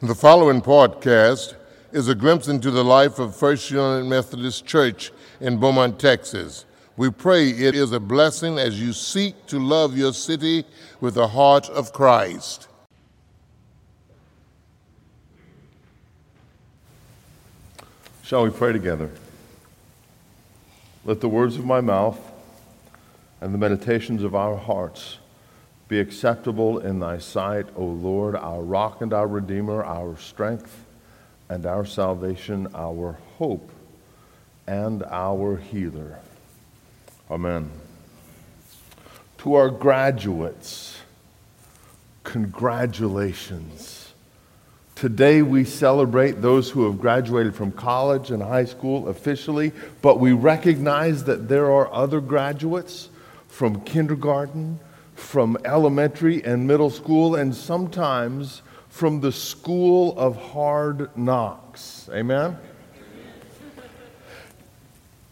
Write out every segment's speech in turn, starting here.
The following podcast is a glimpse into the life of First United Methodist Church in Beaumont, Texas. We pray it is a blessing as you seek to love your city with the heart of Christ. Shall we pray together? Let the words of my mouth and the meditations of our hearts be acceptable in thy sight, O Lord, our rock and our redeemer, our strength and our salvation, our hope and our healer. Amen. To our graduates, congratulations. Today we celebrate those who have graduated from college and high school officially, but we recognize that there are other graduates from kindergarten, from elementary and middle school, and sometimes from the school of hard knocks. Amen?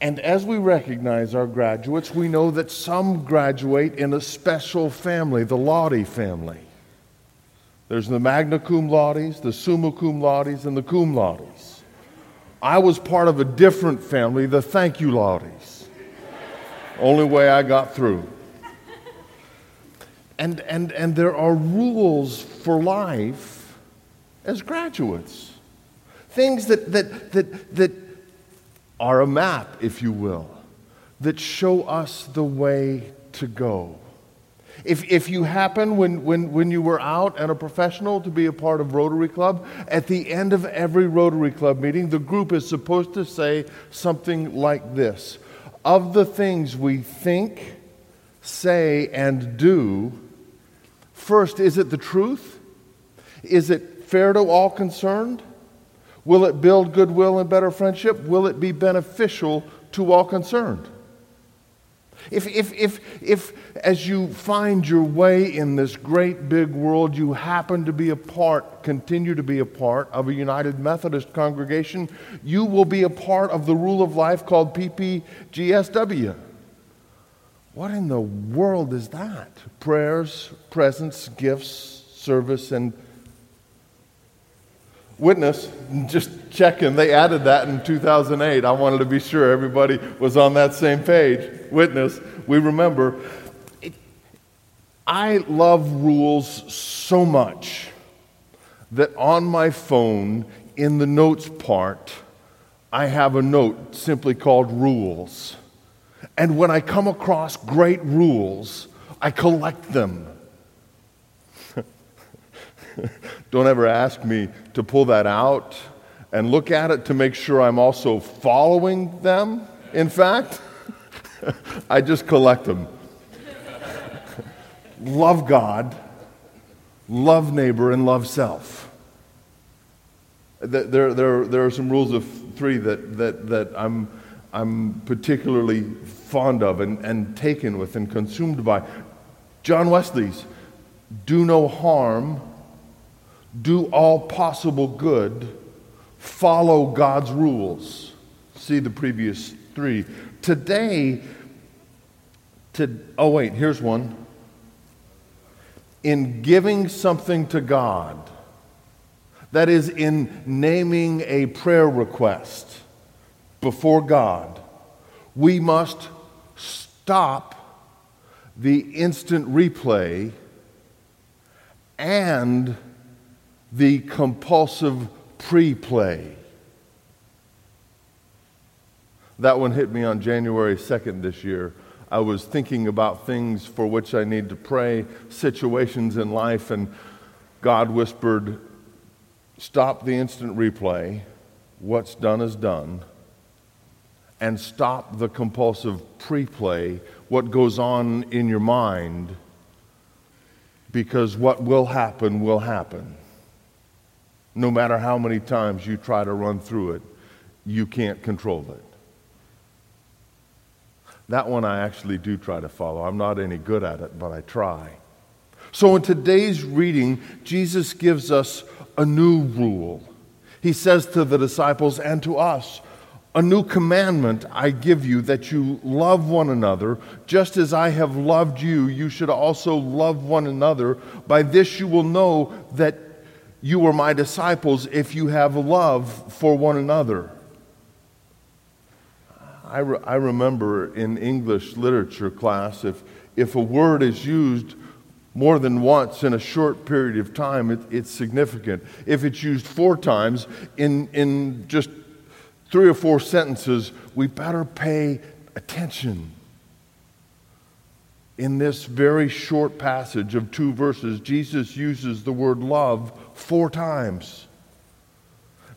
And as we recognize our graduates, we know that some graduate in a special family, the Laude family. There's the magna cum laudes, the summa cum laudes, and the cum laudes. I was part of a different family, the thank you laudes. Only way I got through. And, and, and there are rules for life as graduates. Things that, that, that, that are a map, if you will, that show us the way to go. If, if you happen, when, when, when you were out and a professional, to be a part of Rotary Club, at the end of every Rotary Club meeting, the group is supposed to say something like this Of the things we think, say, and do, First, is it the truth? Is it fair to all concerned? Will it build goodwill and better friendship? Will it be beneficial to all concerned? If, if, if, if, as you find your way in this great big world, you happen to be a part, continue to be a part of a United Methodist congregation, you will be a part of the rule of life called PPGSW. What in the world is that? Prayers, presence, gifts, service, and witness. Just checking. They added that in 2008. I wanted to be sure everybody was on that same page. Witness. We remember. I love rules so much that on my phone, in the notes part, I have a note simply called rules. And when I come across great rules, I collect them. Don't ever ask me to pull that out and look at it to make sure I'm also following them. In fact, I just collect them. love God, love neighbor, and love self. There, there, there are some rules of three that, that, that I'm I'm particularly fond of and, and taken with and consumed by. John Wesley's do no harm, do all possible good, follow God's rules. See the previous three. Today, to, oh, wait, here's one. In giving something to God, that is, in naming a prayer request before God, we must stop the instant replay and the compulsive pre play. That one hit me on January 2nd this year. I was thinking about things for which I need to pray, situations in life, and God whispered, Stop the instant replay. What's done is done and stop the compulsive pre play, what goes on in your mind, because what will happen will happen. No matter how many times you try to run through it, you can't control it. That one I actually do try to follow. I'm not any good at it, but I try. So in today's reading, Jesus gives us a new rule. He says to the disciples and to us, a new commandment I give you that you love one another. Just as I have loved you, you should also love one another. By this you will know that you are my disciples if you have love for one another. I, re- I remember in English literature class, if, if a word is used more than once in a short period of time, it, it's significant. If it's used four times in, in just three or four sentences, we better pay attention. In this very short passage of two verses, Jesus uses the word love four times.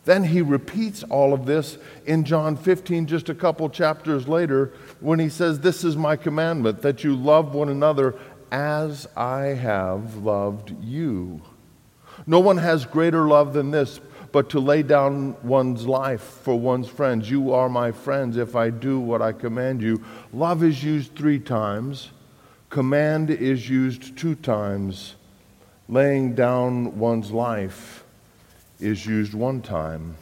Then he repeats all of this in John 15, just a couple chapters later, when he says, This is my commandment, that you love one another as I have loved you. No one has greater love than this, but to lay down one's life for one's friends. You are my friends if I do what I command you. Love is used three times, command is used two times, laying down one's life is used one time.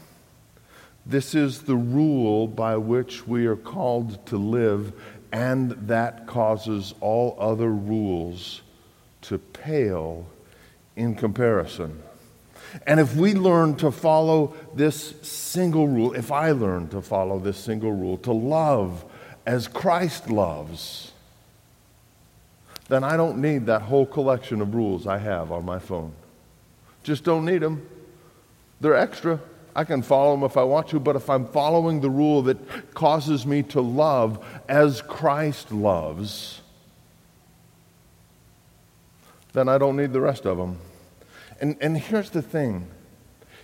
This is the rule by which we are called to live, and that causes all other rules to pale in comparison. And if we learn to follow this single rule, if I learn to follow this single rule, to love as Christ loves, then I don't need that whole collection of rules I have on my phone. Just don't need them. They're extra. I can follow them if I want to, but if I'm following the rule that causes me to love as Christ loves, then I don't need the rest of them. And, and here's the thing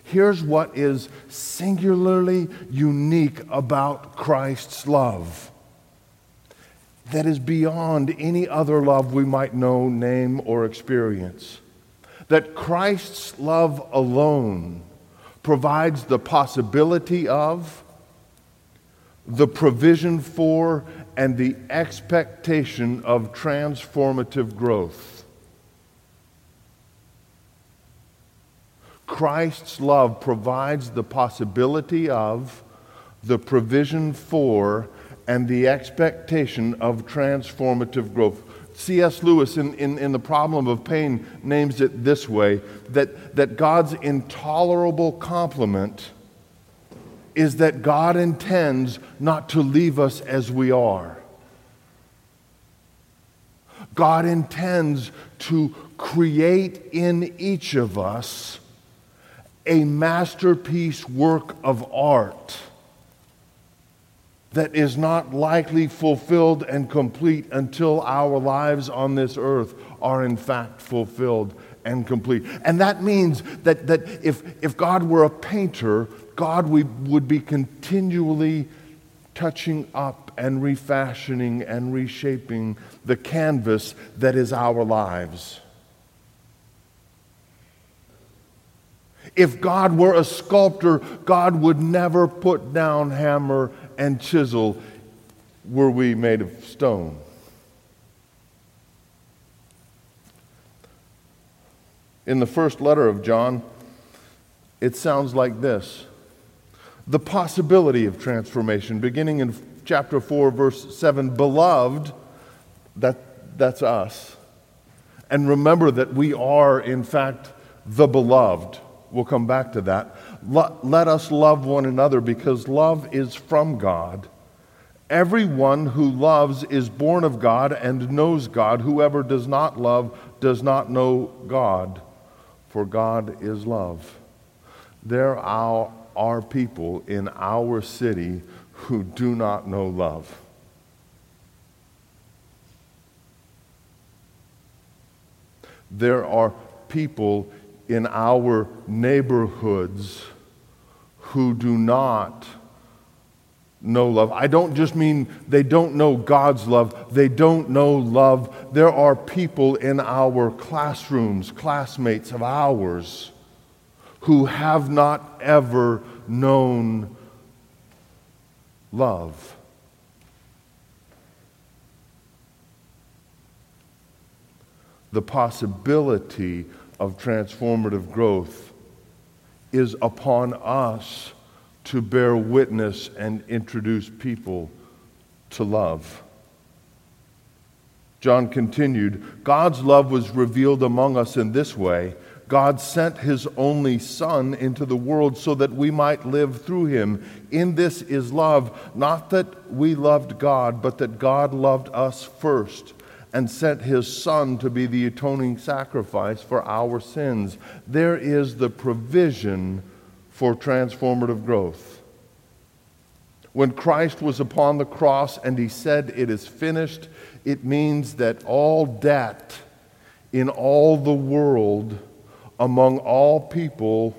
here's what is singularly unique about Christ's love that is beyond any other love we might know, name, or experience. That Christ's love alone provides the possibility of, the provision for, and the expectation of transformative growth. Christ's love provides the possibility of, the provision for, and the expectation of transformative growth. C.S. Lewis, in, in, in, The Problem of Pain, names it this way that, that God's intolerable compliment is that God intends not to leave us as we are. God intends to create in each of us a masterpiece work of art that is not likely fulfilled and complete until our lives on this earth are in fact fulfilled and complete. And that means that, that if, if God were a painter, God we, would be continually touching up and refashioning and reshaping the canvas that is our lives. If God were a sculptor, God would never put down hammer and chisel were we made of stone. In the first letter of John, it sounds like this the possibility of transformation, beginning in chapter 4, verse 7 Beloved, that, that's us. And remember that we are, in fact, the beloved. We'll come back to that. Let us love one another because love is from God. Everyone who loves is born of God and knows God. Whoever does not love does not know God, for God is love. There are, people in our city who do not know love. There are people in our neighborhoods who do not know love. I don't just mean they don't know God's love, they don't know love. There are people in our classrooms, classmates of ours, who have not ever known love. The possibility of transformative growth is upon us to bear witness and introduce people to love. John continued God's love was revealed among us in this way God sent his only Son into the world so that we might live through him. In this is love, not that we loved God, but that God loved us first and sent his Son to be the atoning sacrifice for our sins. There is the provision for transformative growth. When Christ was upon the cross and he said, It is finished, it means that all debt in all the world, among all people,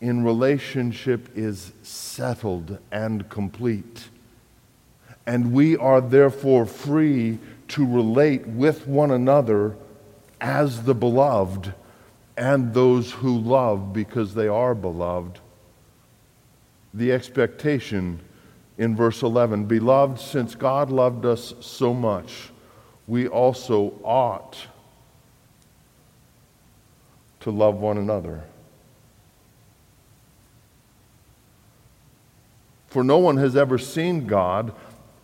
in relationship is settled and complete. And we are therefore free to relate with one another as the beloved and those who love because they are beloved the expectation in verse 11 Beloved, since God loved us so much, we also ought to love one another. For no one has ever seen God.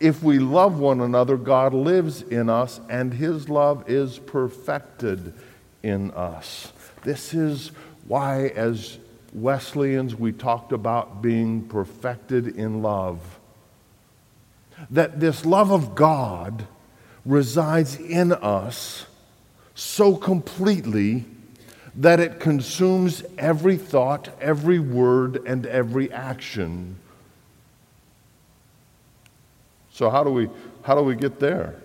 If we love one another, God lives in us, and his love is perfected in us. This is why, as Wesleyans, we talked about being perfected in love. That this love of God resides in us so completely that it consumes every thought, every word, and every action. So, how do we, how do we get there?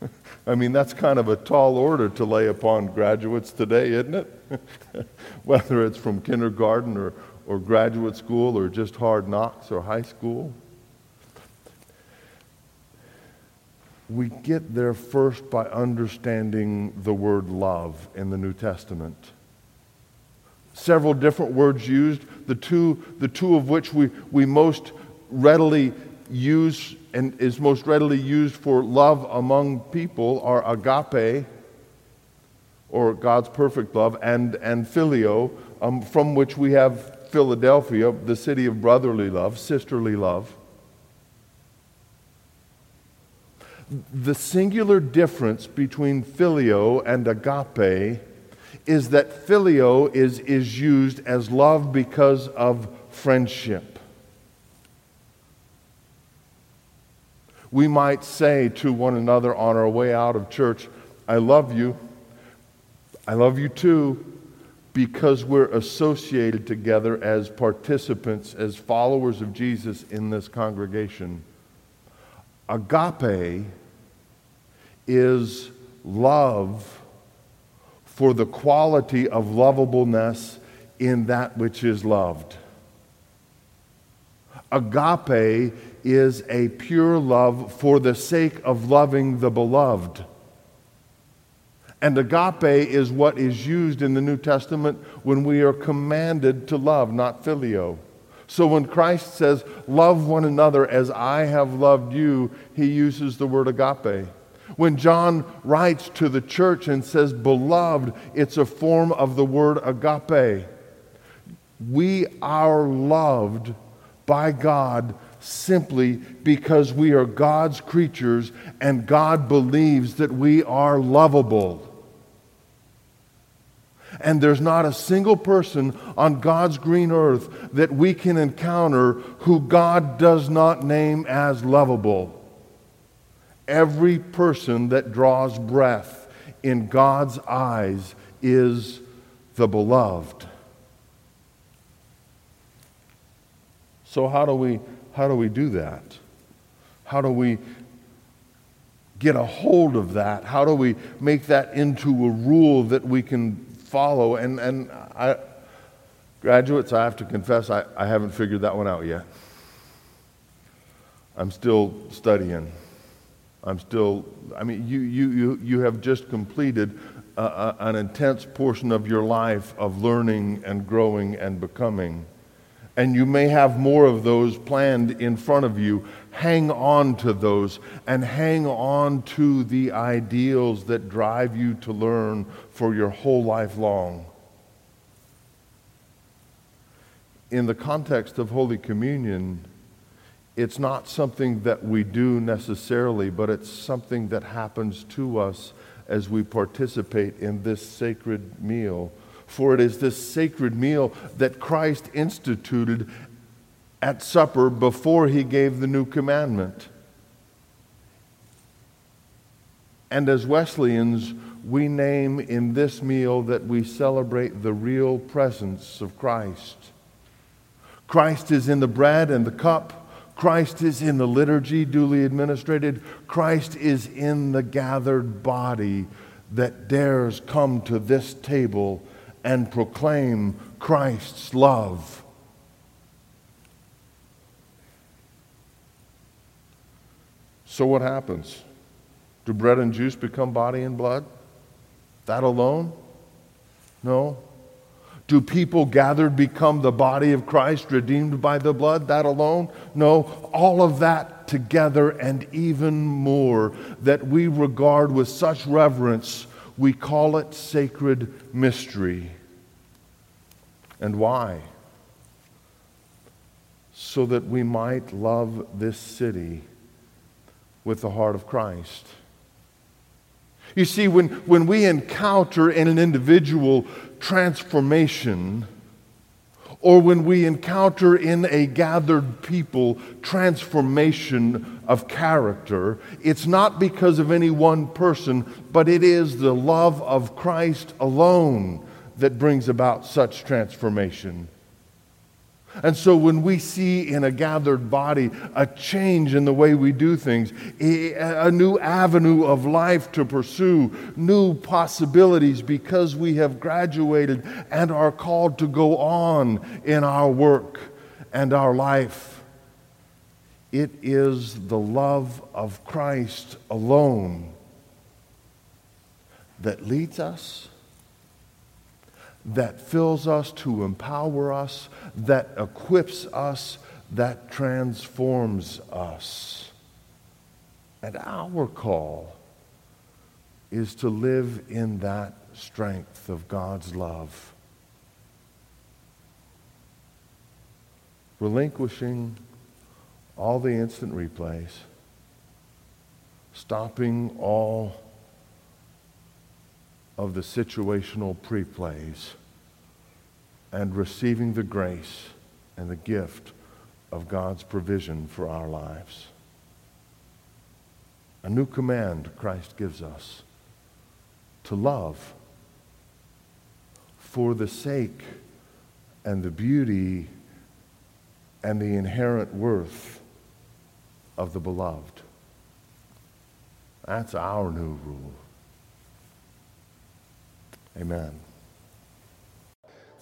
I mean, that's kind of a tall order to lay upon graduates today, isn't it? Whether it's from kindergarten or, or graduate school or just hard knocks or high school. We get there first by understanding the word love in the New Testament. Several different words used, the two, the two of which we, we most readily use and is most readily used for love among people are agape, or God's perfect love, and, and phileo, um, from which we have Philadelphia, the city of brotherly love, sisterly love. The singular difference between phileo and agape is that phileo is, is used as love because of friendship. We might say to one another on our way out of church, I love you. I love you too, because we're associated together as participants, as followers of Jesus in this congregation. Agape is love for the quality of lovableness in that which is loved. Agape is a pure love for the sake of loving the beloved. And agape is what is used in the New Testament when we are commanded to love, not phileo. So when Christ says, Love one another as I have loved you, he uses the word agape. When John writes to the church and says, Beloved, it's a form of the word agape. We are loved by God simply because we are God's creatures and God believes that we are lovable. And there's not a single person on God's green earth that we can encounter who God does not name as lovable. Every person that draws breath in God's eyes is the beloved. So, how do we how do we do that? How do we get a hold of that? How do we make that into a rule that we can follow? And, and I, graduates, I have to confess, I, I haven't figured that one out yet. I'm still studying. I'm still, I mean, you, you, you, you have just completed a, a, an intense portion of your life of learning and growing and becoming and you may have more of those planned in front of you. Hang on to those and hang on to the ideals that drive you to learn for your whole life long. In the context of Holy Communion, it's not something that we do necessarily, but it's something that happens to us as we participate in this sacred meal. For it is this sacred meal that Christ instituted at supper before he gave the new commandment. And as Wesleyans, we name in this meal that we celebrate the real presence of Christ. Christ is in the bread and the cup. Christ is in the liturgy duly administrated. Christ is in the gathered body that dares come to this table and proclaim Christ's love. So, what happens? Do bread and juice become body and blood? That alone? No. Do people gathered become the body of Christ, redeemed by the blood? That alone? No. All of that together and even more that we regard with such reverence, we call it sacred mystery. And why? So that we might love this city with the heart of Christ. You see, when, when we encounter in an individual transformation, or when we encounter in a gathered people transformation of character, it's not because of any one person, but it is the love of Christ alone that brings about such transformation. And so when we see in a gathered body a change in the way we do things, a new avenue of life to pursue, new possibilities because we have graduated and are called to go on in our work and our life, it is the love of Christ alone that leads us that fills us, to empower us, that equips us, that transforms us. And our call is to live in that strength of God's love. Relinquishing all the instant replays, stopping all of the situational pre plays and receiving the grace and the gift of God's provision for our lives. A new command Christ gives us to love for the sake and the beauty and the inherent worth of the beloved. That's our new rule. Amen.